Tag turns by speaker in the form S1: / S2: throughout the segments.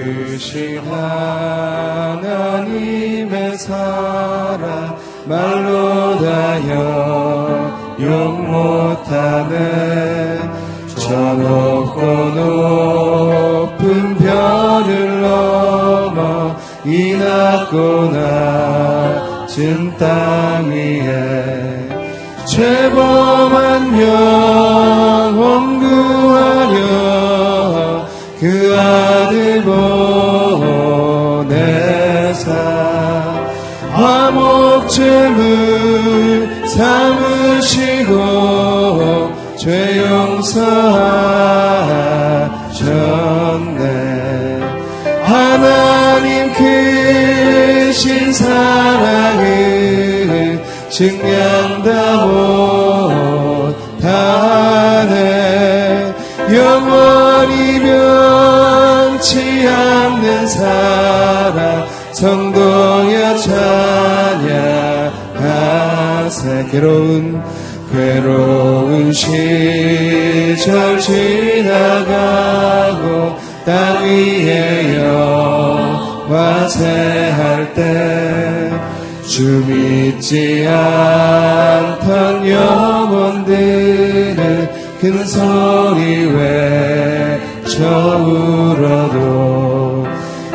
S1: 크신 하나님의 사랑 말로 다여 용 못하네. 저 높고 높은 별을 넘어 이 낮고 낮은 땅 위에. 죄범한 영혼 구하려 그아 들 보내사 화목죄물 삼으시고 죄 용서하셨네. 하나님 크신 사랑을 증명다 못하네. 영원히 변치 않는 사랑 성도여 찬양하세 괴로운 괴로운 시절 지나가고 땅 위에 여와 새할 때 주 믿지 않던 영혼들은 큰 소리 외쳐 울어도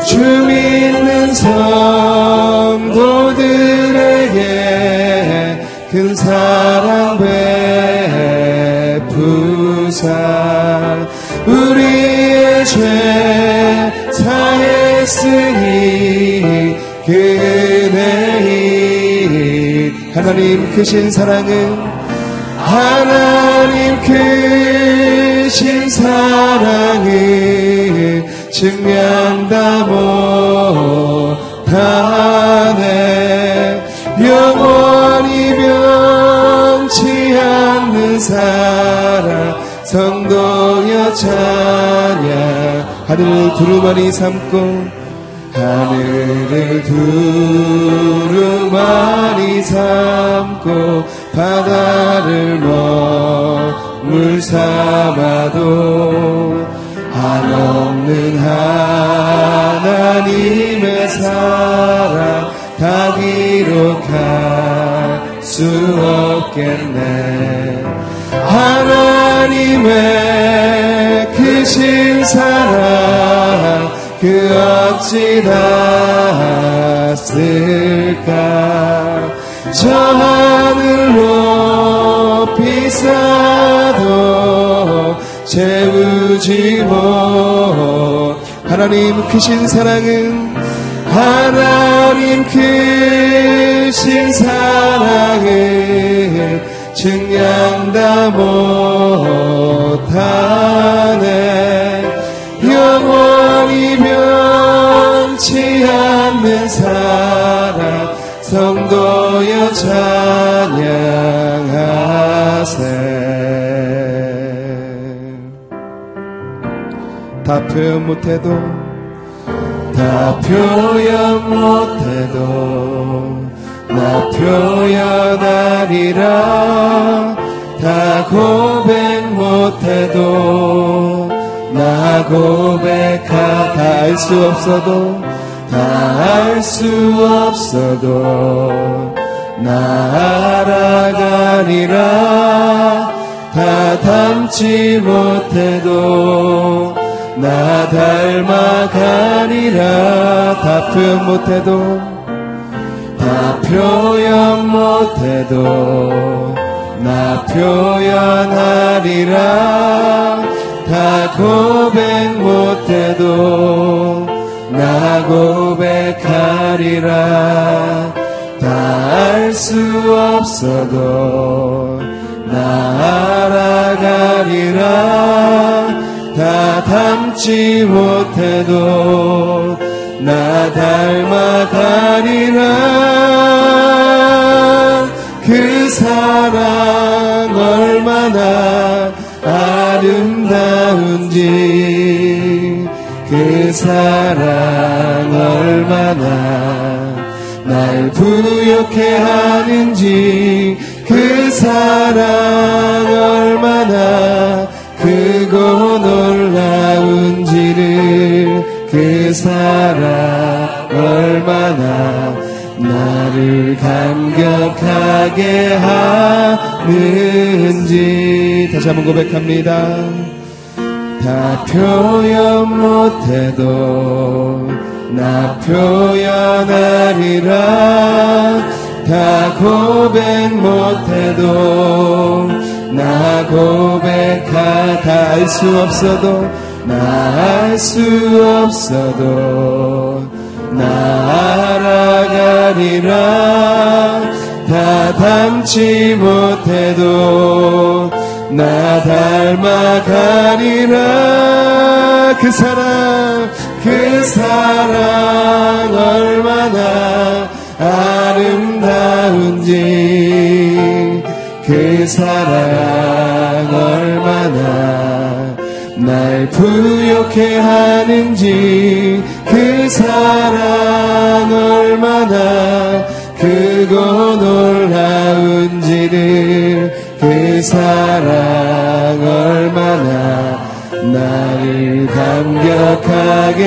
S1: 주 믿는 성도들에게 큰 사랑 베푸사. 우리의 죄 사했으니 그 은혜이 하나님 크신 사랑은 하나님 크신 사랑을 증명다 못하네 영원히 변치 않는 사랑 성도여 찬양. 하늘을 두루마리 삼고 하늘을 두루마리 삼고 바다를 먹물 삼아도 한없는 하나님의 사랑 다 기록할 수 없겠네. 하나님의 크신 사랑 그 어찌 닿았을까? 저 하늘 높이 쌓도 채우 지못 하나님 크신 사랑은 하나님 크신 사랑을 증량다 못하네. 영원히 변치 않는 사랑 성도여 찬양하세 다 표현 못해도 다 표현 못해도 나 표현하리라 다 고백 못해도 나 고백하 다 알 수 없어도 다 알 수 없어도 나 알아가리라 다 닮지 못해도 나 닮아가리라. 다 표현 못해도 다 표현 못해도 나 표현하리라. 다 고백 못해도 나 고백하리라. 다 알 수 없어도 나 알아가리라 다 닮지 못해도 나 닮아가리라. 그 사랑 얼마나 아름다운지 그 사랑 얼마나 날 부욕해 하는지 그 사랑 얼마나 크고 사랑 얼마나 나를 감격하게 하는지 다시 한번 고백합니다. 다 표현 못해도 나 표현하리라 다 고백 못해도 나 고백하다 알 수 없어도 나알수 없어도 나 알아가리라 다 닮지 못해도 나 닮아가리라. 그 사랑 그 사랑 얼마나 아름다운지. 그 사랑 얼마나 날 부욕해 하는지 그 사랑 얼마나 크고 놀라운지를 그 사랑 얼마나 나를 감격하게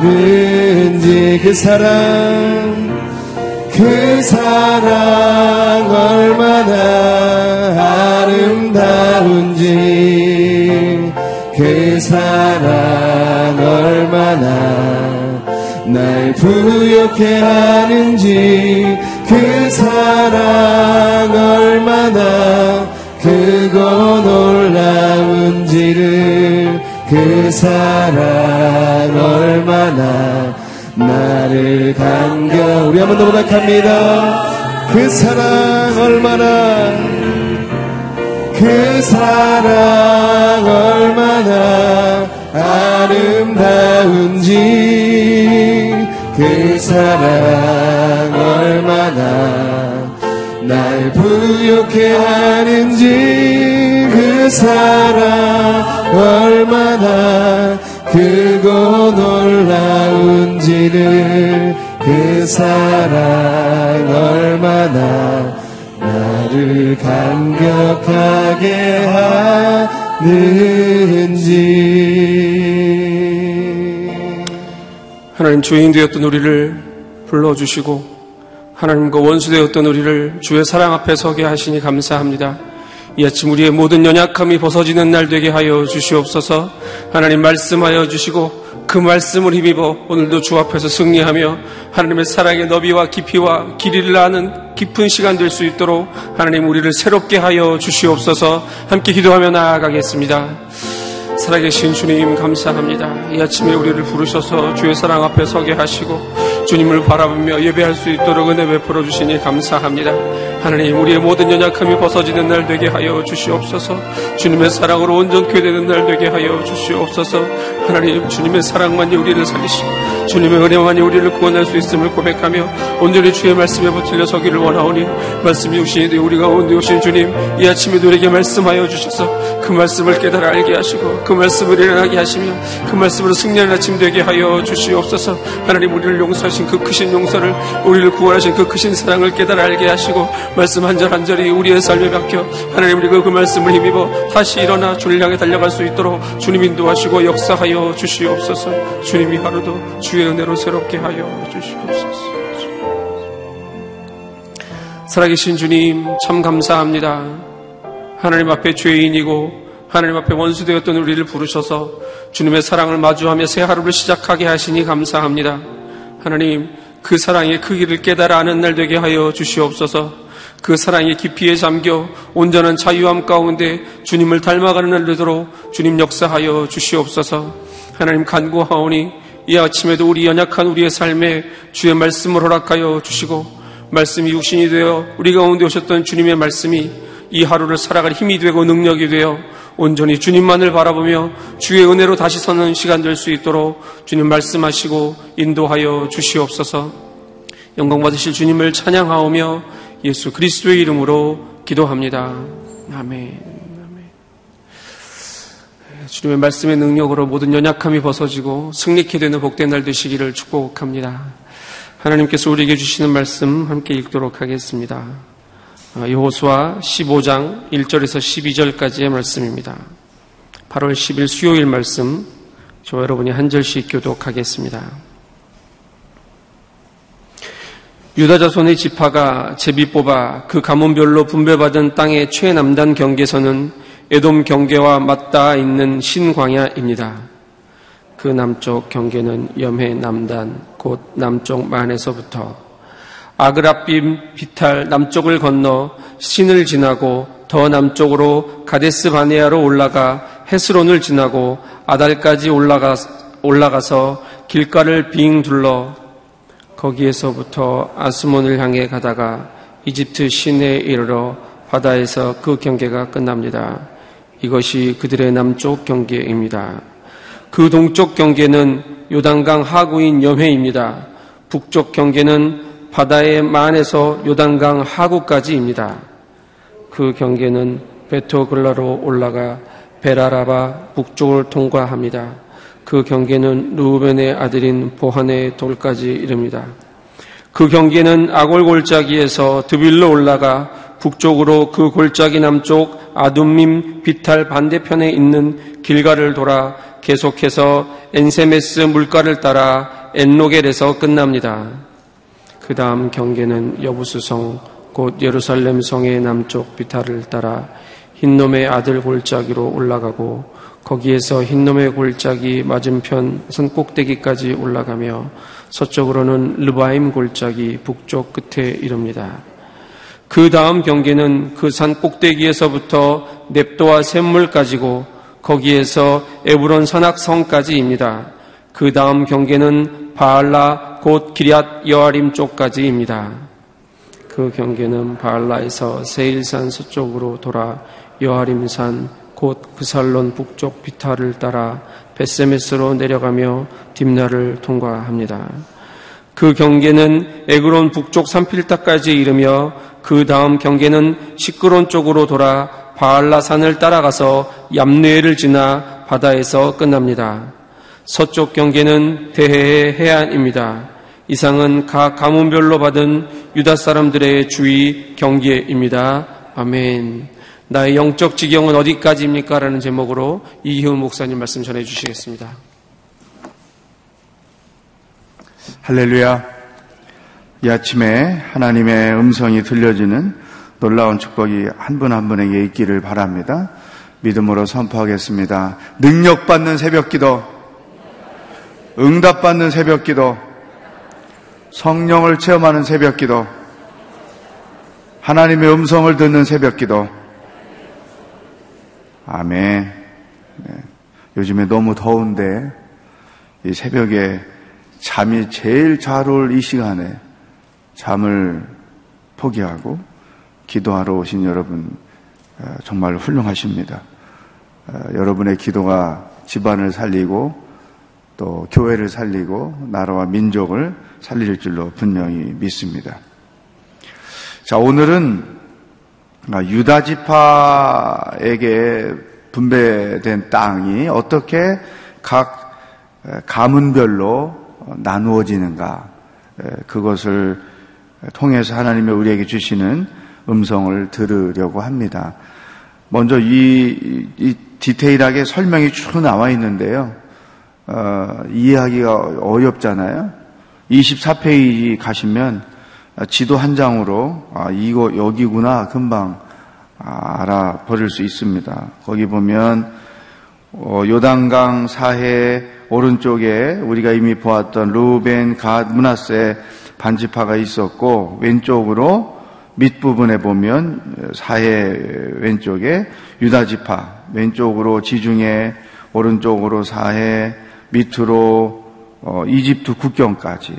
S1: 하는지 그 사랑. 그 사랑 얼마나 아름다운지 그 사랑 얼마나 날 부욕해 하는지 그 사랑 얼마나 크고 놀라운지를 그 사랑 얼마나 나를 감겨 우리 한 번 더 고백합니다. 그 사랑 얼마나 그 사랑 얼마나 아름다운지 그 사랑 얼마나 날 부욕해 하는지 그 사랑 얼마나 크고 놀라운지를 그 사랑 얼마나 나를 감격하게 하는지
S2: 하나님 주인 되었던 우리를 불러주시고 하나님과 원수 되었던 우리를 주의 사랑 앞에 서게 하시니 감사합니다. 이 아침 우리의 모든 연약함이 벗어지는 날 되게 하여 주시옵소서 하나님 말씀하여 주시고 그 말씀을 힘입어 오늘도 주 앞에서 승리하며 하나님의 사랑의 너비와 깊이와 길이를 아는 깊은 시간 될 수 있도록 하나님 우리를 새롭게 하여 주시옵소서 함께 기도하며 나아가겠습니다. 살아계신 주님 감사합니다. 이 아침에 우리를 부르셔서 주의 사랑 앞에 서게 하시고 주님을 바라보며 예배할 수 있도록 은혜 베풀어 주시니 감사합니다. 하나님 우리의 모든 연약함이 벗어지는 날 되게 하여 주시옵소서. 주님의 사랑으로 온전케 되는 날 되게 하여 주시옵소서. 하나님 주님의 사랑만이 우리를 살리시고 주님의 은혜만이 우리를 구원할 수 있음을 고백하며 온전히 주의 말씀에 붙들려 서기를 원하오니 말씀이 오시니 우리 가운데 오신 주님 이 아침에 우리에게 말씀하여 주셔서 그 말씀을 깨달아 알게 하시고 그 말씀을 일어나게 하시며 그 말씀으로 승리하는 아침 되게 하여 주시옵소서 하나님 우리를 용서하신 그 크신 용서를 우리를 구원하신 그 크신 사랑을 깨달아 알게 하시고 말씀 한 절 한절이 우리의 삶에 박혀 하나님 우리가 그 말씀을 힘입어 다시 일어나 주를 향해 달려갈 수 있도록 주님 인도하시고 역사하여 주시옵소서 주님이 하루도 주의 은혜로 새롭게 하여 주시옵소서 살아계신 주님 참 감사합니다 하나님 앞에 죄인이고 하나님 앞에 원수되었던 우리를 부르셔서 주님의 사랑을 마주하며 새 하루를 시작하게 하시니 감사합니다. 하나님, 그 사랑의 크기를 깨달아 아는 날 되게 하여 주시옵소서. 그 사랑의 깊이에 잠겨 온전한 자유함 가운데 주님을 닮아가는 날 되도록 주님 역사하여 주시옵소서. 하나님 간구하오니 이 아침에도 우리 연약한 우리의 삶에 주의 말씀을 허락하여 주시고 말씀이 육신이 되어 우리 가운데 오셨던 주님의 말씀이 이 하루를 살아갈 힘이 되고 능력이 되어 온전히 주님만을 바라보며 주의 은혜로 다시 서는 시간 될 수 있도록 주님 말씀하시고 인도하여 주시옵소서 영광 받으실 주님을 찬양하오며 예수 그리스도의 이름으로 기도합니다. 아멘. 주님의 말씀의 능력으로 모든 연약함이 벗어지고 승리케 되는 복된 날 되시기를 축복합니다. 하나님께서 우리에게 주시는 말씀 함께 읽도록 하겠습니다. 여호수아 15장 1절에서 12절까지의 말씀입니다. 8월 10일 수요일 말씀 저 여러분이 한 절씩 교독하겠습니다. 유다 자손의 지파가 제비 뽑아 그 가문별로 분배받은 땅의 최남단 경계선은 에돔 경계와 맞닿아 있는 신광야입니다. 그 남쪽 경계는 염해 남단 곧 남쪽 만에서부터 아그라빔 비탈 남쪽을 건너 신을 지나고 더 남쪽으로 가데스 바네아로 올라가 헤스론을 지나고 아달까지 올라가, 올라가서 길가를 빙 둘러 거기에서부터 아스몬을 향해 가다가 이집트 시내에 이르러 바다에서 그 경계가 끝납니다. 이것이 그들의 남쪽 경계입니다. 그 동쪽 경계는 요단강 하구인 염해입니다. 북쪽 경계는 바다의 만에서 요단강 하구까지입니다. 그 경계는 베토글라로 올라가 베라라바 북쪽을 통과합니다. 그 경계는 루벤의 아들인 보한의 돌까지 이릅니다. 그 경계는 아골 골짜기에서 드빌로 올라가 북쪽으로 그 골짜기 남쪽 아둠밈 비탈 반대편에 있는 길가를 돌아 계속해서 엔세메스 물가를 따라 엔노겔에서 끝납니다. 그 다음 경계는 여부수성 곧 예루살렘 성의 남쪽 비탈을 따라 흰놈의 아들 골짜기로 올라가고 거기에서 흰놈의 골짜기 맞은편 산 꼭대기까지 올라가며 서쪽으로는 르바임 골짜기 북쪽 끝에 이릅니다. 그 다음 경계는 그 산 꼭대기에서부터 넵도와 샘물 까지고 거기에서 에브론 선악성까지입니다. 그 다음 경계는 바알라 곧 기리앗 여아림 쪽까지입니다. 그 경계는 바알라에서 세일산 서쪽으로 돌아 여아림산 곧 그살론 북쪽 비타를 따라 베세메스로 내려가며 딥나를 통과합니다. 그 경계는 에그론 북쪽 산필타까지 이르며 그 다음 경계는 시끄론 쪽으로 돌아 바알라산을 따라가서 얌뇌를 지나 바다에서 끝납니다. 서쪽 경계는 대해의 해안입니다. 이상은 각 가문별로 받은 유다 사람들의 주의 경계입니다. 아멘. 나의 영적 지경은 어디까지입니까? 라는 제목으로 이희훈 목사님 말씀 전해 주시겠습니다.
S3: 할렐루야. 이 아침에 하나님의 음성이 들려지는 놀라운 축복이 한 분한 분에게 있기를 바랍니다. 믿음으로 선포하겠습니다. 능력받는 새벽 기도, 응답받는 새벽 기도, 성령을 체험하는 새벽 기도, 하나님의 음성을 듣는 새벽 기도, 아멘. 네. 요즘에 너무 더운데 이 새벽에 잠이 제일 잘 올 이 시간에 잠을 포기하고 기도하러 오신 여러분 어, 정말 훌륭하십니다. 어, 여러분의 기도가 집안을 살리고 또 교회를 살리고 나라와 민족을 살릴 줄로 분명히 믿습니다. 자, 오늘은 아, 유다 지파에게 분배된 땅이 어떻게 각 가문별로 나누어지는가 그것을 통해서 하나님의 우리에게 주시는 음성을 들으려고 합니다. 먼저 이, 이 디테일하게 설명이 쭉 나와 있는데요. 어, 이해하기가 어렵잖아요. 24페이지 가시면 지도 한 장으로 아, 이거 여기구나 금방 아, 알아버릴 수 있습니다. 거기 보면 어, 요단강 사해 오른쪽에 우리가 이미 보았던 루벤, 갓, 문하세 반지파가 있었고 왼쪽으로 밑부분에 보면 사해 왼쪽에 유다지파 왼쪽으로 지중해 오른쪽으로 사해 밑으로 어, 이집트 국경까지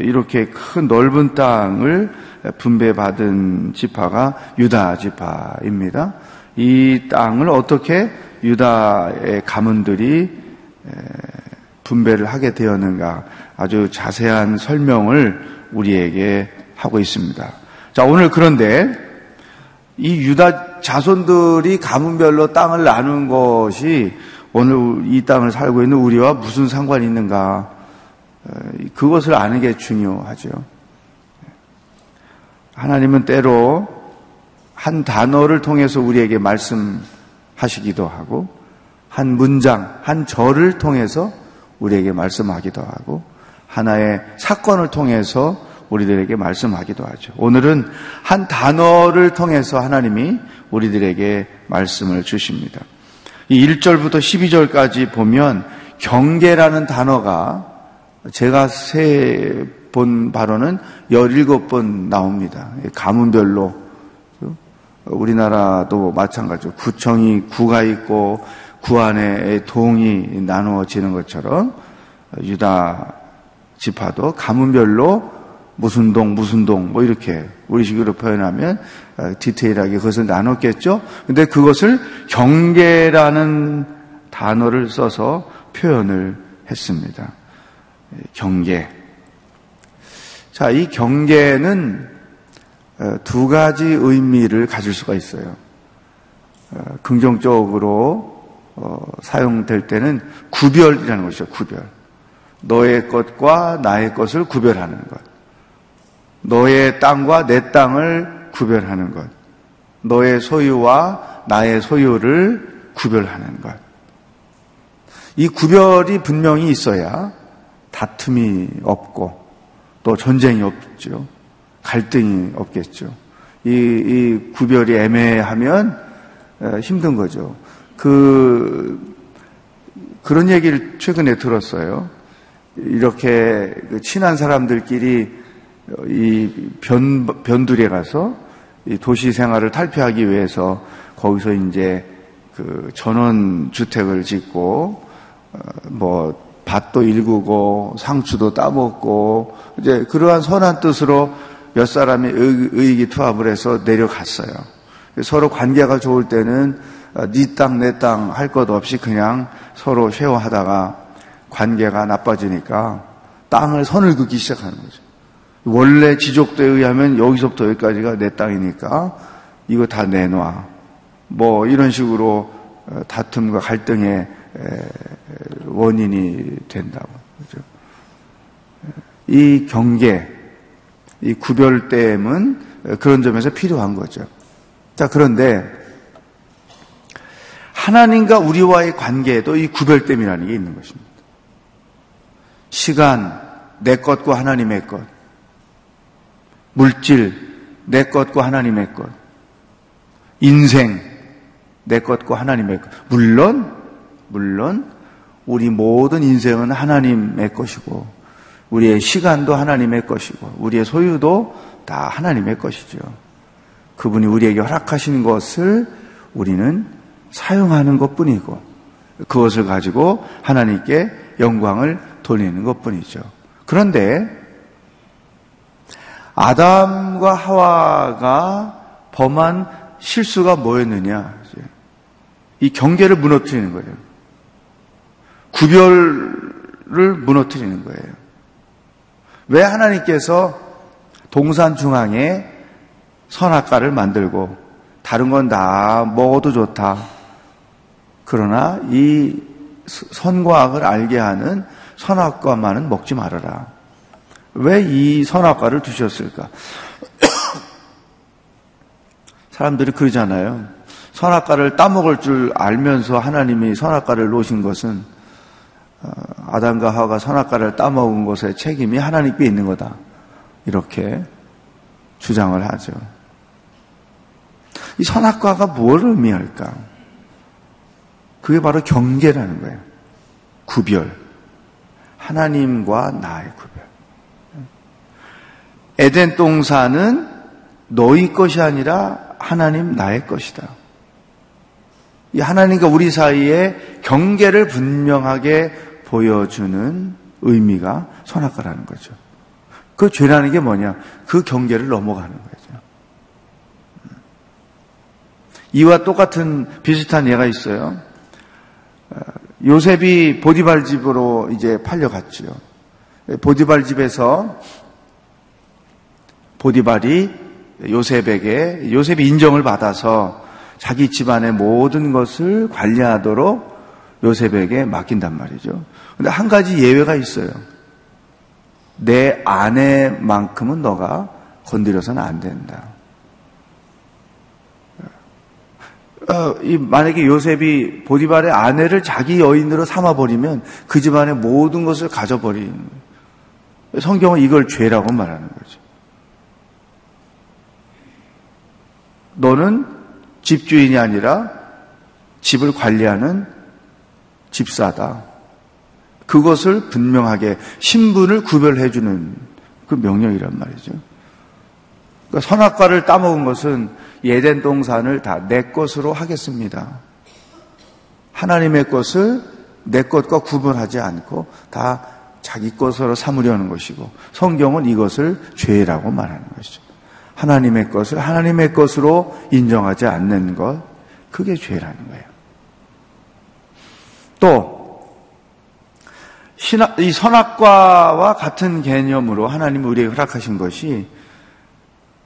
S3: 이렇게 큰 넓은 땅을 분배받은 지파가 유다 지파입니다. 이 땅을 어떻게 유다의 가문들이 분배를 하게 되었는가 아주 자세한 설명을 우리에게 하고 있습니다. 자, 오늘 그런데 이 유다 자손들이 가문별로 땅을 나눈 것이 오늘 이 땅을 살고 있는 우리와 무슨 상관이 있는가? 그것을 아는 게 중요하죠. 하나님은 때로 한 단어를 통해서 우리에게 말씀하시기도 하고 한 문장, 한 절을 통해서 우리에게 말씀하기도 하고 하나의 사건을 통해서 우리들에게 말씀하기도 하죠. 오늘은 한 단어를 통해서 하나님이 우리들에게 말씀을 주십니다. 이 1절부터 12절까지 보면 경계라는 단어가 제가 세 본 바로는 17번 나옵니다. 가문별로. 우리나라도 마찬가지로 구청이 구가 있고 구 안에 동이 나누어지는 것처럼 유다 지파도 가문별로 무슨 동, 무슨 동, 뭐 이렇게 우리식으로 표현하면 어, 디테일하게 그것을 나눴겠죠. 근데 그것을 경계라는 단어를 써서 표현을 했습니다. 경계. 자, 이 경계는 어, 두 가지 의미를 가질 수가 있어요. 어, 긍정적으로 사용될 때는 구별이라는 것이죠. 구별. 너의 것과 나의 것을 구별하는 것. 너의 땅과 내 땅을 구별하는 것. 너의 소유와 나의 소유를 구별하는 것. 이 구별이 분명히 있어야 다툼이 없고 또 전쟁이 없죠. 갈등이 없겠죠. 이, 이 구별이 애매하면 힘든 거죠. 그, 그런 얘기를 최근에 들었어요. 이렇게 그 친한 사람들끼리 이 변, 변두리에 가서 이 도시 생활을 탈피하기 위해서 거기서 이제 그 전원 주택을 짓고 어, 뭐 밭도 일구고 상추도 따먹고 이제 그러한 선한 뜻으로 몇 사람이 의기 투합을 해서 내려갔어요. 서로 관계가 좋을 때는 네 땅 내 땅 할 것 없이 그냥 서로 쉐어하다가 관계가 나빠지니까 땅을 선을 긋기 시작하는 거죠. 원래 지족도에 의하면 여기서부터 여기까지가 내 땅이니까 이거 다 내놔. 뭐 이런 식으로 어, 다툼과 갈등의 원인이 된다고. 그죠? 이 경계, 이 구별됨은 그런 점에서 필요한 거죠. 자, 그런데 하나님과 우리와의 관계에도 이 구별됨이라는 게 있는 것입니다. 시간, 내 것과 하나님의 것. 물질, 내 것과 하나님의 것. 인생, 내 것과 하나님의 것. 물론, 물론, 우리 모든 인생은 하나님의 것이고, 우리의 시간도 하나님의 것이고, 우리의 소유도 다 하나님의 것이죠. 그분이 우리에게 허락하신 것을 우리는 사용하는 것 뿐이고, 그것을 가지고 하나님께 영광을 돌리는 것 뿐이죠. 그런데 아담과 하와가 범한 실수가 뭐였느냐? 이 경계를 무너뜨리는 거예요. 구별을 무너뜨리는 거예요. 왜 하나님께서 동산 중앙에 선악과를 만들고 다른 건 다 먹어도 좋다. 그러나 이 선과 악을 알게 하는 선악과만은 먹지 말아라. 왜 이 선악과를 두셨을까? 사람들이 그러잖아요. 선악과를 따먹을 줄 알면서 하나님이 선악과를 놓으신 것은 어, 아담과 하와가 선악과를 따먹은 것의 책임이 하나님께 있는 거다. 이렇게 주장을 하죠. 이 선악과가 뭘 의미할까? 그게 바로 경계라는 거예요. 구별. 하나님과 나의 구별. 에덴 동산은 너희 것이 아니라 하나님 나의 것이다. 이 하나님과 우리 사이에 경계를 분명하게 보여주는 의미가 선악과라는 거죠. 그 죄라는 게 뭐냐? 그 경계를 넘어가는 거죠. 이와 똑같은 비슷한 예가 있어요. 요셉이 보디발 집으로 이제 팔려갔지요. 보디발 집에서 보디발이 요셉에게 요셉이 인정을 받아서 자기 집안의 모든 것을 관리하도록 요셉에게 맡긴단 말이죠. 근데 한 가지 예외가 있어요. 내 아내만큼은 너가 건드려서는 안 된다. 어, 이 만약에 요셉이 보디발의 아내를 자기 여인으로 삼아버리면 그 집안의 모든 것을 거예요. 성경은 이걸 죄라고 말하는 거죠. 너는 집주인이 아니라 집을 관리하는 집사다. 그것을 분명하게 신분을 구별해 주는 그 명령이란 말이죠. 그러니까 선악과를 따먹은 것은 예덴 동산을 다 내 것으로 하겠습니다. 하나님의 것을 내 것과 구분하지 않고 다 자기 것으로 삼으려는 것이고 성경은 이것을 죄라고 말하는 것이죠. 하나님의 것을 하나님의 것으로 인정하지 않는 것 그게 죄라는 거예요. 또이 선악과와 같은 개념으로 하나님 우리에게 허락하신 것이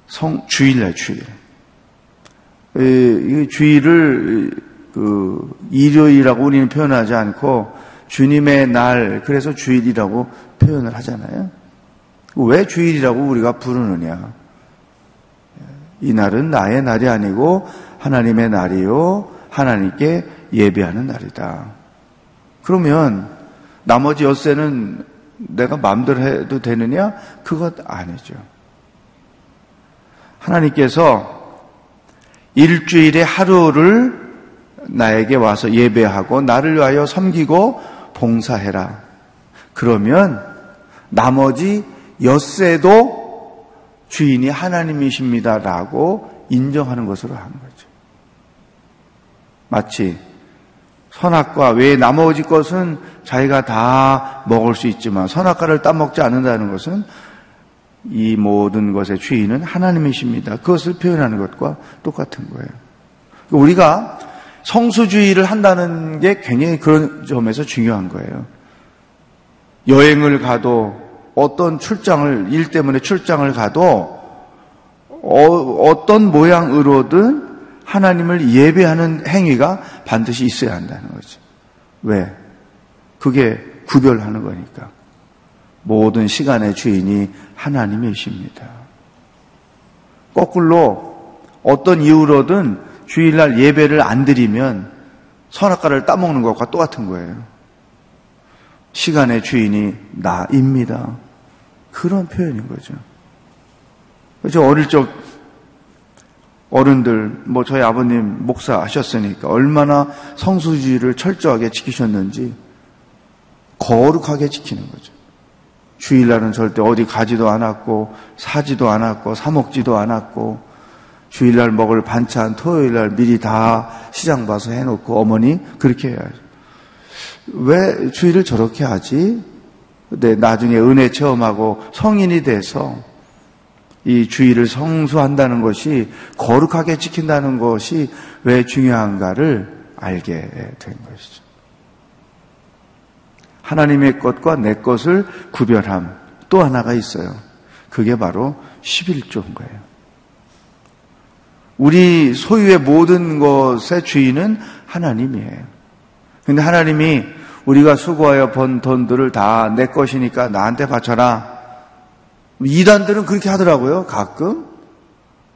S3: 성 주일날 주일. 이 주일을 그 일요일이라고 우리는 표현하지 않고 주님의 날 그래서 주일이라고 표현을 하잖아요. 왜 주일이라고 우리가 부르느냐? 이 날은 나의 날이 아니고 하나님의 날이요 하나님께 예배하는 날이다. 그러면 나머지 엿새는 내가 마음대로 해도 되느냐? 그것 아니죠. 하나님께서 일주일의 하루를 나에게 와서 예배하고 나를 위하여 섬기고 봉사해라. 그러면 나머지 엿새도 주인이 하나님이십니다라고 인정하는 것으로 하는 거죠. 마치 선악과 외에 나머지 것은 자기가 다 먹을 수 있지만 선악과를 따먹지 않는다는 것은 이 모든 것의 주인은 하나님이십니다. 그것을 표현하는 것과 똑같은 거예요. 우리가 성수주의를 한다는 게 굉장히 그런 점에서 중요한 거예요. 여행을 가도 어떤 출장을, 일 때문에 출장을 가도 어, 떤 모양으로든 하나님을 예배하는 행위가 반드시 있어야 한다는 거죠. 왜? 그게 구별하는 거니까. 모든 시간의 주인이 하나님이십니다. 거꾸로 어떤 이유로든 주일날 예배를 안 드리면 선악과를 따먹는 것과 똑같은 거예요. 시간의 주인이 나입니다. 그런 표현인 거죠. 그래서 어릴 적 어른들, 뭐 저희 아버님 목사 하셨으니까 얼마나 성수주의를 철저하게 지키셨는지 거룩하게 지키는 거죠. 주일날은 절대 어디 가지도 않았고 사지도 않았고 사 먹지도 않았고 주일날 먹을 반찬 토요일날 미리 다 시장 봐서 해놓고 어머니 그렇게 해야죠. 왜 주일을 저렇게 하지? 근데 나중에 은혜 체험하고 성인이 돼서 이 주의를 성수한다는 것이 거룩하게 지킨다는 것이 왜 중요한가를 알게 된 것이죠. 하나님의 것과 내 것을 구별함 또 하나가 있어요. 그게 바로 11조인 거예요. 우리 소유의 모든 것의 주인은 하나님이에요. 근데 하나님이 우리가 수고하여 번 돈들을 다 내 것이니까 나한테 바쳐라. 이단들은 그렇게 하더라고요, 가끔.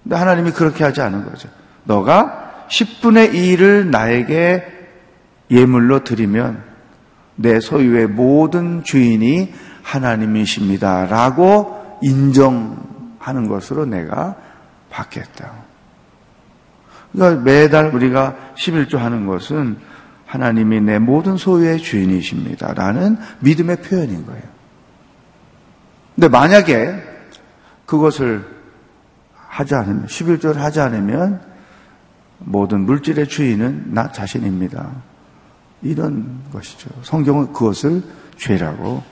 S3: 근데 하나님이 그렇게 하지 않은 거죠. 너가 10분의 1을 나에게 예물로 드리면 내 소유의 모든 주인이 하나님이십니다. 라고 인정하는 것으로 내가 받겠다. 그러니까 매달 우리가 11조 하는 것은 하나님이 내 모든 소유의 주인이십니다. 라는 믿음의 표현인 거예요. 근데 만약에 그것을 하지 않으면, 11조를 하지 않으면 모든 물질의 주인은 나 자신입니다. 이런 것이죠. 성경은 그것을 죄라고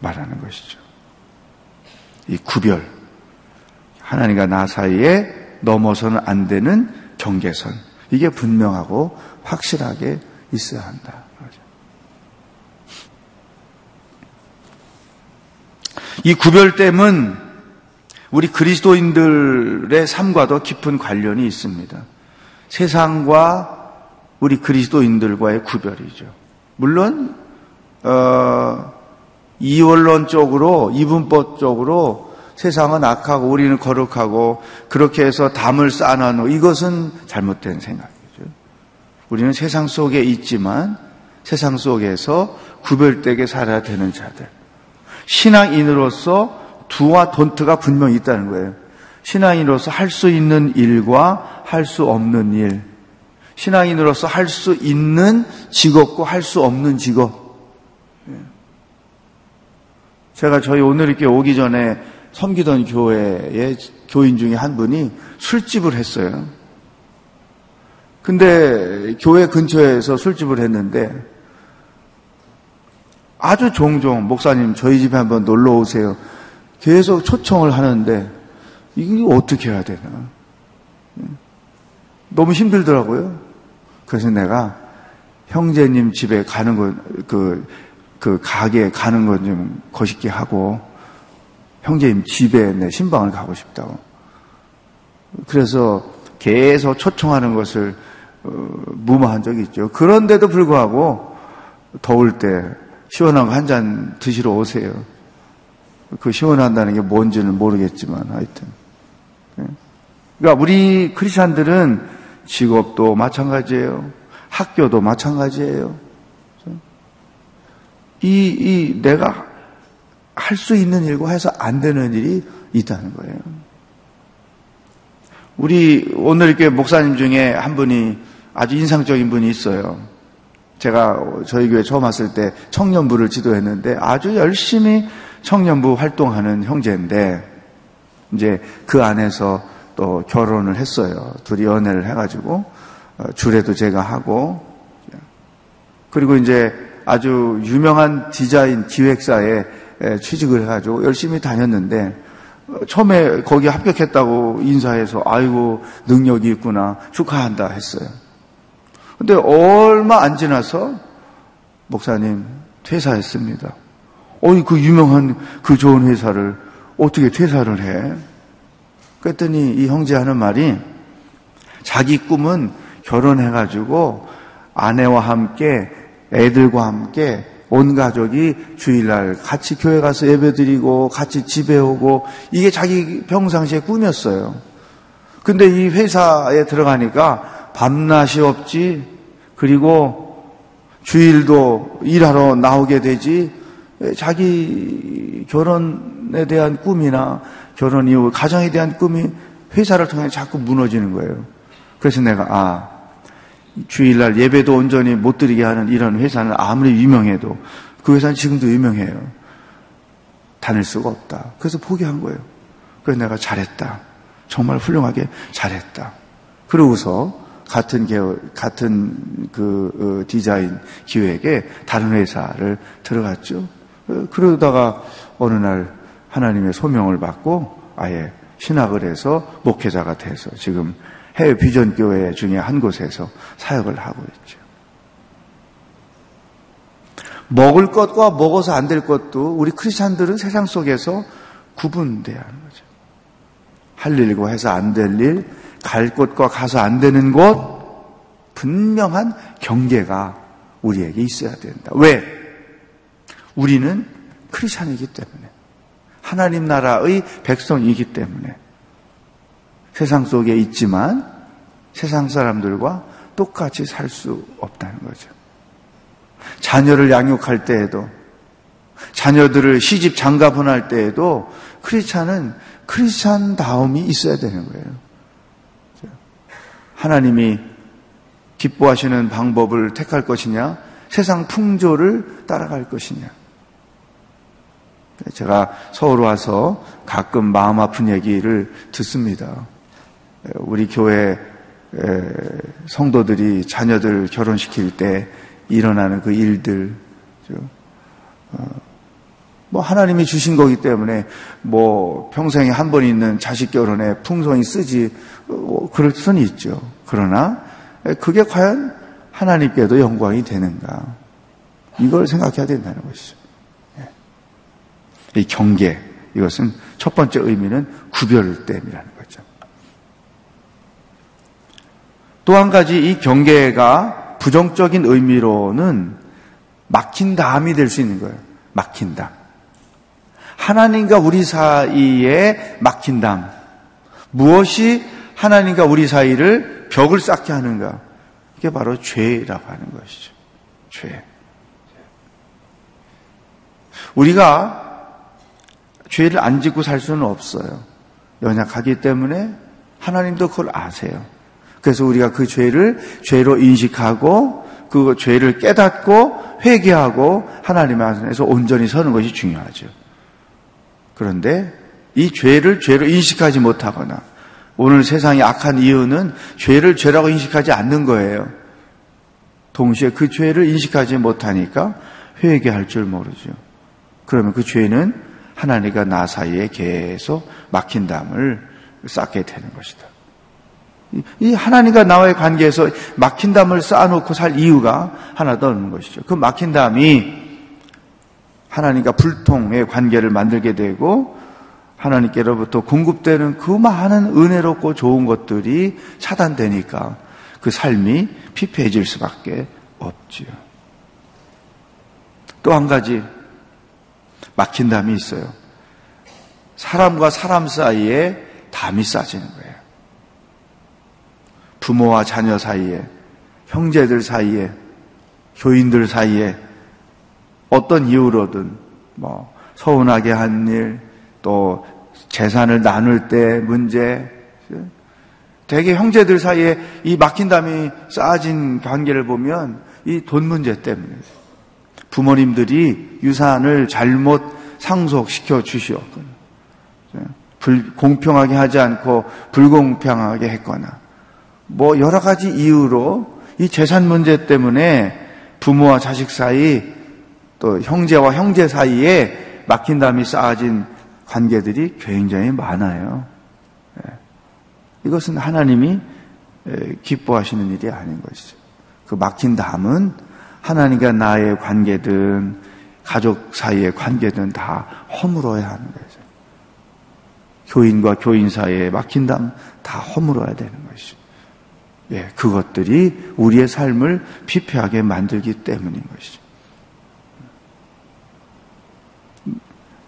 S3: 말하는 것이죠. 이 구별. 하나님과 나 사이에 넘어서는 안 되는 경계선. 이게 분명하고 확실하게 있어야 한다. 이 구별됨은 우리 그리스도인들의 삶과도 깊은 관련이 있습니다. 세상과 우리 그리스도인들과의 구별이죠. 물론 어, 이원론적으로 이분법적으로 세상은 악하고 우리는 거룩하고 그렇게 해서 담을 쌓아놓은 이것은 잘못된 생각이죠. 우리는 세상 속에 있지만 세상 속에서 구별되게 살아야 되는 자들. 신앙인으로서 두와 돈트가 분명히 있다는 거예요. 신앙인으로서 할 수 있는 일과 할 수 없는 일. 신앙인으로서 할 수 있는 직업과 할 수 없는 직업. 예. 제가 저희 오늘 이렇게 오기 전에 섬기던 교회의 교인 중에 한 분이 술집을 했어요. 근데 교회 근처에서 술집을 했는데 아주 종종 목사님 저희 집에 한번 놀러 오세요. 계속 초청을 하는데 이게 어떻게 해야 되나? 너무 힘들더라고요. 그래서 내가 형제님 집에 가는 거, 그, 그 가게 가는 건 좀 거시기 하고 형제님 집에 내 신방을 가고 싶다고. 그래서 계속 초청하는 것을 어, 무마한 적이 있죠. 그런데도 불구하고 더울 때 시원한 거 한 잔 드시러 오세요. 그 시원한다는 게 뭔지는 모르겠지만 하여튼. 예. 그러니까 우리 크리스천들은 직업도 마찬가지예요. 학교도 마찬가지예요. 이, 이 내가 할 수 있는 일과 해서 안 되는 일이 있다는 거예요. 우리 오늘 이렇게 목사님 중에 한 분이 아주 인상적인 분이 있어요. 제가 저희 교회 처음 왔을 때 청년부를 지도했는데 아주 열심히 청년부 활동하는 형제인데 이제 그 안에서 또 결혼을 했어요. 둘이 연애를 해가지고 어, 주례도 제가 하고 그리고 이제 아주 유명한 디자인 기획사에 취직을 해가지고 열심히 다녔는데 어, 처음에 거기 합격했다고 인사해서 아이고 능력이 있구나 축하한다 했어요. 근데 얼마 안 지나서 목사님 퇴사했습니다. 어이 그 유명한 그 좋은 회사를 어떻게 퇴사를 해? 그랬더니 이 형제 하는 말이 자기 꿈은 결혼해가지고 아내와 함께 애들과 함께 온 가족이 주일날 같이 교회 가서 예배 드리고 같이 집에 오고 이게 자기 평상시의 꿈이었어요. 근데 이 회사에 들어가니까 밤낮이 없지 그리고 주일도 일하러 나오게 되지 자기 결혼에 대한 꿈이나 결혼 이후 가정에 대한 꿈이 회사를 통해 자꾸 무너지는 거예요. 그래서 내가 아 주일날 예배도 온전히 못 드리게 하는 이런 회사는 아무리 유명해도 그 회사는 지금도 유명해요. 다닐 수가 없다. 그래서 포기한 거예요. 그래서 내가 잘했다. 정말 훌륭하게 잘했다. 그러고서 같은 계열, 같은 그 어, 디자인 기획에 다른 회사를 들어갔죠. 어, 그러다가 어느 날 하나님의 소명을 받고 아예 신학을 해서 목회자가 돼서 지금 해외 비전 교회 중에 한 곳에서 사역을 하고 있죠. 먹을 것과 먹어서 안 될 것도 우리 크리스찬들은 세상 속에서 구분돼야 하는 거죠. 할 일과 해서 안 될 일, 갈 곳과 가서 안 되는 곳, 분명한 경계가 우리에게 있어야 된다. 왜? 우리는 크리스찬이기 때문에. 하나님 나라의 백성이기 때문에. 세상 속에 있지만 세상 사람들과 똑같이 살 수 없다는 거죠. 자녀를 양육할 때에도 자녀들을 시집 장가 보낼 때에도 크리스찬은 크리스찬 다움이 있어야 되는 거예요. 하나님이 기뻐하시는 방법을 택할 것이냐, 세상 풍조를 따라갈 것이냐. 제가 서울 와서 가끔 마음 아픈 얘기를 듣습니다. 우리 교회 성도들이 자녀들 결혼시킬 때 일어나는 그 일들, 어, 뭐 하나님이 주신 거기 때문에 뭐 평생에 한 번 있는 자식 결혼에 풍성이 쓰지 어, 그럴 수는 있죠. 그러나 그게 과연 하나님께도 영광이 되는가? 이걸 생각해야 된다는 것이죠. 이 경계 이것은 첫 번째 의미는 구별됨이라는 또한 가지 이 경계가 부정적인 의미로는 막힌다함이 될 수 있는 거예요. 막힌다. 하나님과 우리 사이에 막힌 담. 무엇이 하나님과 우리 사이를 벽을 쌓게 하는가? 그게 바로 죄라고 하는 것이죠. 죄. 우리가 죄를 안 짓고 살 수는 없어요. 연약하기 때문에 하나님도 그걸 아세요. 그래서 우리가 그 죄를 죄로 인식하고 그 죄를 깨닫고 회개하고 하나님 안에서 온전히 서는 것이 중요하죠. 그런데 이 죄를 죄로 인식하지 못하거나 오늘 세상이 악한 이유는 죄를 죄라고 인식하지 않는 거예요. 동시에 그 죄를 인식하지 못하니까 회개할 줄 모르죠. 그러면 그 죄는 하나님과 나 사이에 계속 막힌 담을 쌓게 되는 것이다. 이 하나님과 나와의 관계에서 막힌 담을 쌓아놓고 살 이유가 하나 더 없는 것이죠. 그 막힌 담이 하나님과 불통의 관계를 만들게 되고 하나님께로부터 공급되는 그 많은 은혜롭고 좋은 것들이 차단되니까 그 삶이 피폐해질 수밖에 없지요. 또 한 가지 막힌 담이 있어요. 사람과 사람 사이에 담이 쌓지는 거예요. 부모와 자녀 사이에, 형제들 사이에, 교인들 사이에 어떤 이유로든 뭐 서운하게 한 일, 또 재산을 나눌 때 문제, 대개 형제들 사이에 이 막힌 담이 쌓아진 관계를 보면 이 돈 문제 때문에 부모님들이 유산을 잘못 상속시켜 주시었거나 공평하게 하지 않고 불공평하게 했거나. 뭐 여러 가지 이유로 이 재산 문제 때문에 부모와 자식 사이 또 형제와 형제 사이에 막힌 담이 쌓아진 관계들이 굉장히 많아요. 예. 이것은 하나님이 기뻐하시는 일이 아닌 것이죠. 그 막힌 담은 하나님과 나의 관계든 가족 사이의 관계든 다 허물어야 하는 거죠. 교인과 교인 사이에 막힌 담 다 허물어야 되는 것이죠. 예, 그것들이 우리의 삶을 피폐하게 만들기 때문인 것이죠.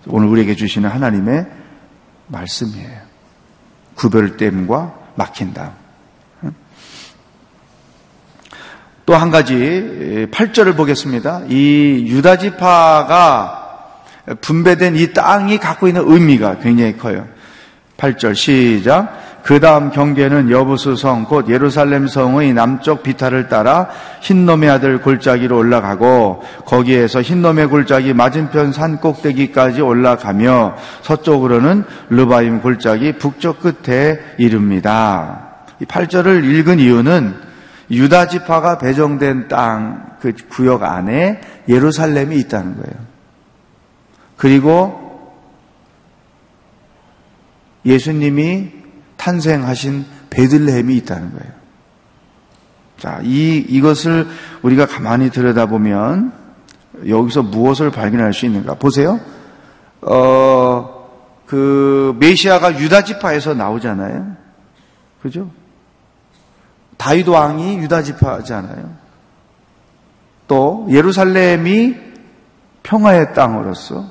S3: 오늘 우리에게 주시는 하나님의 말씀이에요. 구별됨과 막힌다. 또 한 가지 8절을 보겠습니다. 이 유다지파가 분배된 이 땅이 갖고 있는 의미가 굉장히 커요. 8절 시작. 그 다음 경계는 여부수 성, 곧 예루살렘 성의 남쪽 비탈을 따라 흰놈의 아들 골짜기로 올라가고 거기에서 흰놈의 골짜기 맞은편 산 꼭대기까지 올라가며 서쪽으로는 르바임 골짜기 북쪽 끝에 이릅니다. 이 8절을 읽은 이유는 유다 지파가 배정된 땅 그 구역 안에 예루살렘이 있다는 거예요. 그리고 예수님이 탄생하신 베들레헴이 있다는 거예요. 자, 이, 이것을 우리가 가만히 들여다보면 여기서 무엇을 발견할 수 있는가? 보세요. 어, 그, 메시아가 유다 지파에서 나오잖아요. 그죠? 다윗 왕이 유다 지파잖아요. 또, 예루살렘이 평화의 땅으로서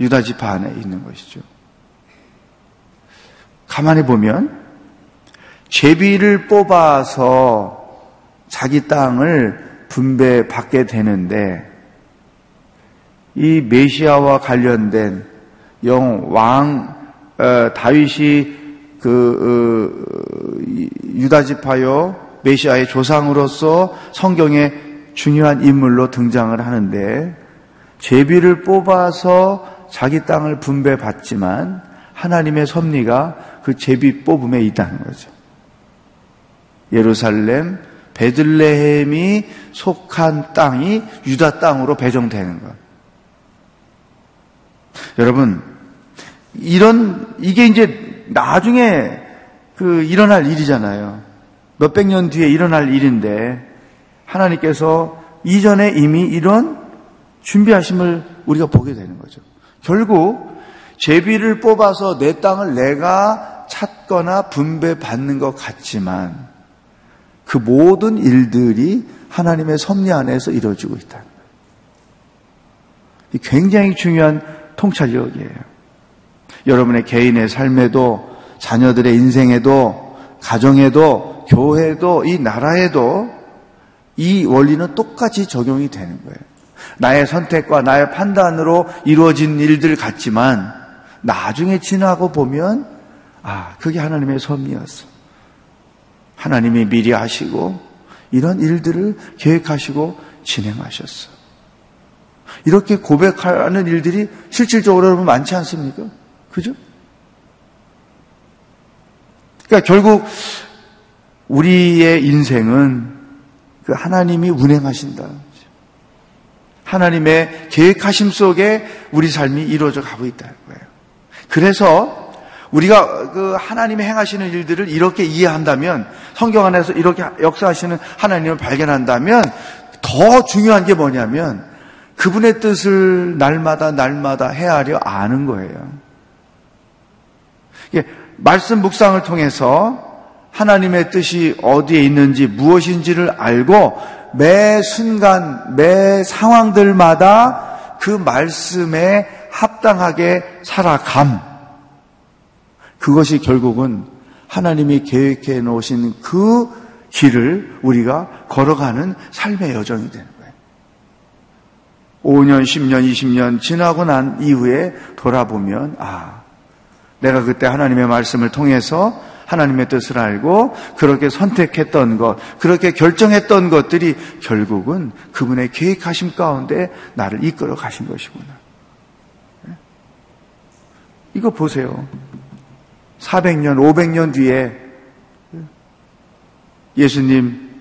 S3: 유다 지파 안에 있는 것이죠. 가만히 보면 제비를 뽑아서 자기 땅을 분배받게 되는데 이 메시아와 관련된 영왕 어, 다윗이 그 어, 유다 지파요 메시아의 조상으로서 성경에 중요한 인물로 등장을 하는데 제비를 뽑아서 자기 땅을 분배받지만 하나님의 섭리가 그 제비 뽑음에 있다는 거죠. 예루살렘, 베들레헴이 속한 땅이 유다 땅으로 배정되는 것. 여러분, 이런, 이게 이제 나중에 그 일어날 일이잖아요. 몇백 년 뒤에 일어날 일인데, 하나님께서 이전에 이미 이런 준비하심을 우리가 보게 되는 거죠. 결국, 제비를 뽑아서 내 땅을 내가 찾거나 분배받는 것 같지만 그 모든 일들이 하나님의 섭리 안에서 이루어지고 있다. 굉장히 중요한 통찰력이에요. 여러분의 개인의 삶에도 자녀들의 인생에도 가정에도 교회도 이 나라에도 이 원리는 똑같이 적용이 되는 거예요. 나의 선택과 나의 판단으로 이루어진 일들 같지만 나중에 지나고 보면 아, 그게 하나님의 섭리였어. 하나님이 미리 하시고 이런 일들을 계획하시고 진행하셨어. 이렇게 고백하는 일들이 실질적으로 여러분 많지 않습니까? 그죠? 그러니까 결국 우리의 인생은 그 하나님이 운행하신다. 하나님의 계획하심 속에 우리 삶이 이루어져 가고 있다는 거예요. 그래서 우리가 그 하나님이 행하시는 일들을 이렇게 이해한다면 성경 안에서 이렇게 역사하시는 하나님을 발견한다면 더 중요한 게 뭐냐면 그분의 뜻을 날마다 날마다 헤아려 아는 거예요. 말씀 묵상을 통해서 하나님의 뜻이 어디에 있는지 무엇인지를 알고 매 순간, 매 상황들마다 그 말씀에 합당하게 살아감. 그것이 결국은 하나님이 계획해 놓으신 그 길을 우리가 걸어가는 삶의 여정이 되는 거예요. 5년, 10년, 20년 지나고 난 이후에 돌아보면, 아, 내가 그때 하나님의 말씀을 통해서 하나님의 뜻을 알고 그렇게 선택했던 것, 그렇게 결정했던 것들이 결국은 그분의 계획하심 가운데 나를 이끌어 가신 것이구나. 예? 이거 보세요. 400년, 500년 뒤에 예수님,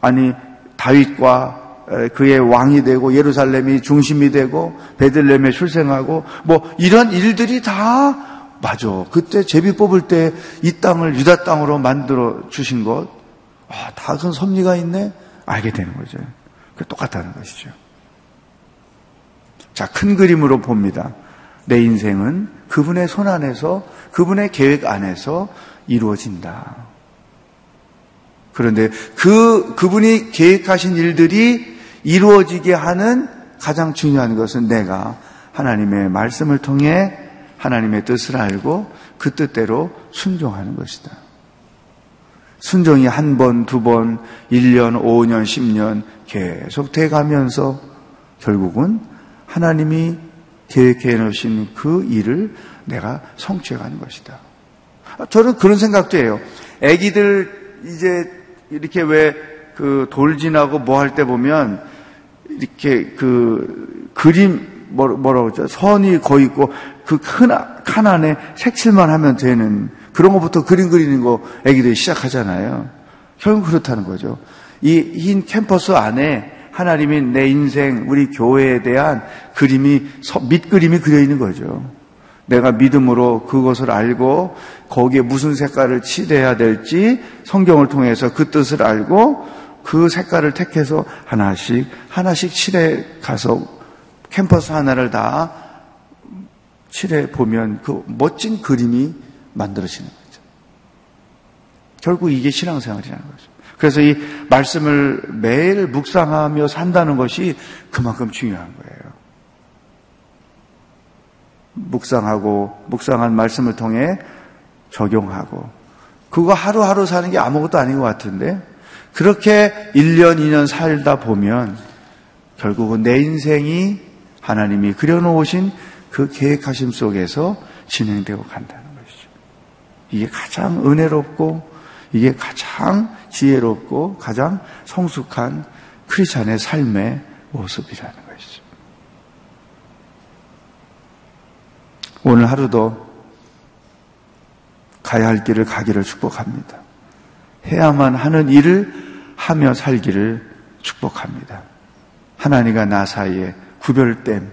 S3: 아니, 다윗과 그의 왕이 되고 예루살렘이 중심이 되고 베들렘에 출생하고 뭐 이런 일들이 다 맞아. 그때 제비 뽑을 때 이 땅을 유다 땅으로 만들어 주신 것, 아, 다 큰 섭리가 있네? 알게 되는 거죠. 그 똑같다는 것이죠. 자, 큰 그림으로 봅니다. 내 인생은 그분의 손 안에서, 그분의 계획 안에서 이루어진다. 그런데 그, 그분이 계획하신 일들이 이루어지게 하는 가장 중요한 것은 내가 하나님의 말씀을 통해 하나님의 뜻을 알고 그 뜻대로 순종하는 것이다. 순종이 한 번, 두 번, 1년, 5년, 10년 계속 돼 가면서 결국은 하나님이 계획해 놓으신 그 일을 내가 성취해 가는 것이다. 저는 그런 생각도 해요. 아기들 이제 이렇게 왜 그 돌 지나고 뭐 할 때 보면 이렇게 그 그림 뭐라고 그러죠? 선이 거의 있고 그큰칸 안에 색칠만 하면 되는 그런 것부터 그림 그리는 거 애기들이 시작하잖아요. 결국 그렇다는 거죠. 이 흰 캠퍼스 안에 하나님이 내 인생, 우리 교회에 대한 그림이, 밑그림이 그려 있는 거죠. 내가 믿음으로 그것을 알고 거기에 무슨 색깔을 칠해야 될지 성경을 통해서 그 뜻을 알고 그 색깔을 택해서 하나씩, 하나씩 칠해 가서 캠퍼스 하나를 다 칠해 보면 그 멋진 그림이 만들어지는 거죠. 결국 이게 신앙생활이라는 거죠. 그래서 이 말씀을 매일 묵상하며 산다는 것이 그만큼 중요한 거예요. 묵상하고 묵상한 말씀을 통해 적용하고 그거 하루하루 사는 게 아무것도 아닌 것 같은데 그렇게 1년, 2년 살다 보면 결국은 내 인생이 하나님이 그려놓으신 그 계획하심 속에서 진행되고 간다는 것이죠. 이게 가장 은혜롭고 이게 가장 지혜롭고 가장 성숙한 크리스찬의 삶의 모습이라는 것이죠. 오늘 하루도 가야 할 길을 가기를 축복합니다. 해야만 하는 일을 하며 살기를 축복합니다. 하나님과 나 사이에 구별됨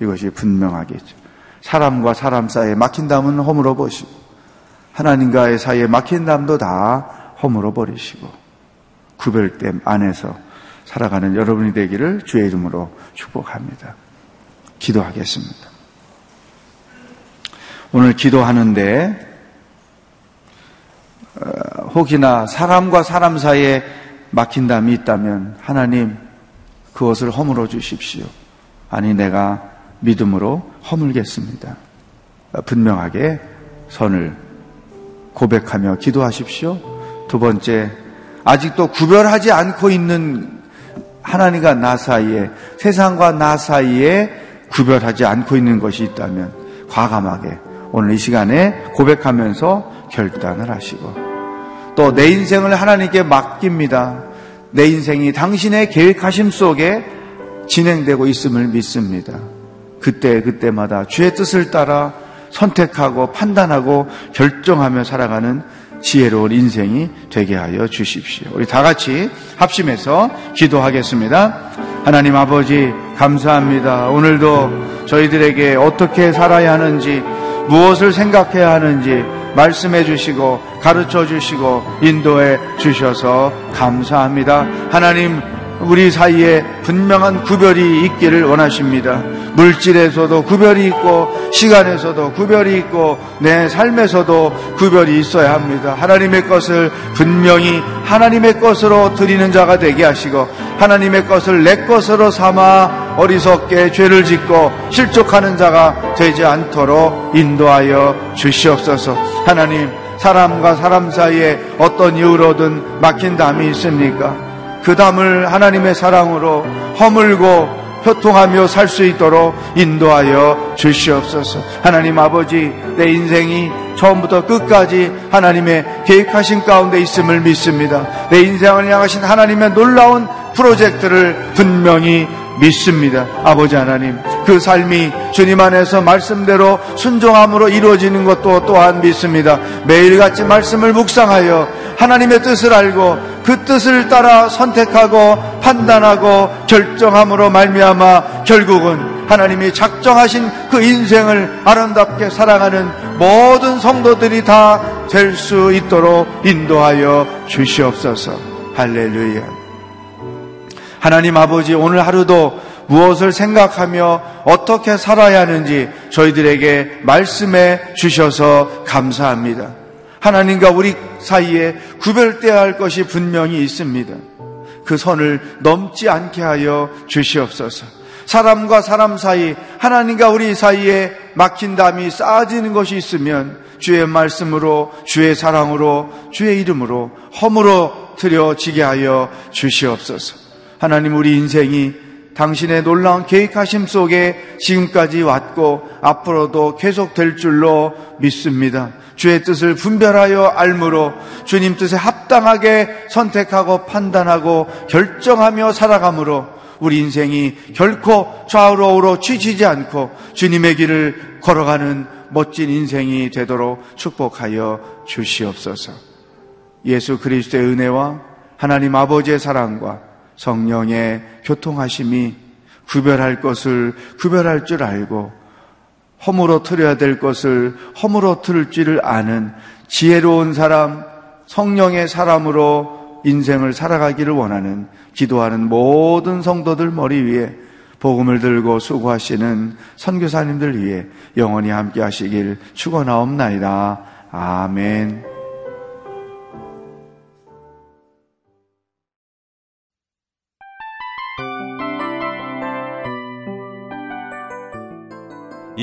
S3: 이것이 분명하겠죠. 사람과 사람 사이에 막힌 담은 허물어 보시고 하나님과의 사이에 막힌 담도 다 허물어 버리시고 구별됨 안에서 살아가는 여러분이 되기를 주의 이름으로 축복합니다. 기도하겠습니다. 오늘 기도하는데 어, 혹이나 사람과 사람 사이에 막힌 담이 있다면 하나님 그것을 허물어 주십시오. 아니 내가 믿음으로 허물겠습니다. 분명하게 선을 고백하며 기도하십시오. 두 번째, 아직도 구별하지 않고 있는 하나님과 나 사이에, 세상과 나 사이에 구별하지 않고 있는 것이 있다면 과감하게 오늘 이 시간에 고백하면서 결단을 하시고 또 내 인생을 하나님께 맡깁니다. 내 인생이 당신의 계획하심 속에 진행되고 있음을 믿습니다. 그때 그때마다 주의 뜻을 따라 선택하고 판단하고 결정하며 살아가는 지혜로운 인생이 되게 하여 주십시오. 우리 다 같이 합심해서 기도하겠습니다. 하나님 아버지 감사합니다. 오늘도 저희들에게 어떻게 살아야 하는지 무엇을 생각해야 하는지 말씀해 주시고 가르쳐 주시고 인도해 주셔서 감사합니다. 하나님 우리 사이에 분명한 구별이 있기를 원하십니다. 물질에서도 구별이 있고 시간에서도 구별이 있고 내 삶에서도 구별이 있어야 합니다. 하나님의 것을 분명히 하나님의 것으로 드리는 자가 되게 하시고 하나님의 것을 내 것으로 삼아 어리석게 죄를 짓고 실족하는 자가 되지 않도록 인도하여 주시옵소서. 하나님 사람과 사람 사이에 어떤 이유로든 막힌 담이 있습니까? 그 담을 하나님의 사랑으로 허물고 효통하며 살 수 있도록 인도하여 주시옵소서. 하나님 아버지, 내 인생이 처음부터 끝까지 하나님의 계획하신 가운데 있음을 믿습니다. 내 인생을 향하신 하나님의 놀라운 프로젝트를 분명히 믿습니다. 아버지 하나님, 그 삶이 주님 안에서 말씀대로 순종함으로 이루어지는 것도 또한 믿습니다. 매일같이 말씀을 묵상하여 하나님의 뜻을 알고 그 뜻을 따라 선택하고 판단하고 결정함으로 말미암아 결국은 하나님이 작정하신 그 인생을 아름답게 살아가는 모든 성도들이 다 될 수 있도록 인도하여 주시옵소서. 할렐루야. 하나님 아버지 오늘 하루도 무엇을 생각하며 어떻게 살아야 하는지 저희들에게 말씀해 주셔서 감사합니다. 하나님과 우리 사이에 구별되어야 할 것이 분명히 있습니다. 그 선을 넘지 않게 하여 주시옵소서. 사람과 사람 사이, 하나님과 우리 사이에 막힌 담이 쌓아지는 것이 있으면 주의 말씀으로, 주의 사랑으로, 주의 이름으로 허물어 드려지게 하여 주시옵소서. 하나님 우리 인생이 당신의 놀라운 계획하심 속에 지금까지 왔고 앞으로도 계속 될 줄로 믿습니다. 주의 뜻을 분별하여 알므로 주님 뜻에 합당하게 선택하고 판단하고 결정하며 살아가므로 우리 인생이 결코 좌우로 우로 치치지 않고 주님의 길을 걸어가는 멋진 인생이 되도록 축복하여 주시옵소서. 예수 그리스도의 은혜와 하나님 아버지의 사랑과 성령의 교통하심이 구별할 것을 구별할 줄 알고 허물어 틀어야 될 것을 허물어 틀을 줄을 아는 지혜로운 사람, 성령의 사람으로 인생을 살아가기를 원하는 기도하는 모든 성도들 머리 위에 복음을 들고 수고하시는 선교사님들 위해 영원히 함께 하시길 축원하옵나이다. 아멘.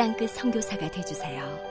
S4: 땅끝 성교사가 되주세요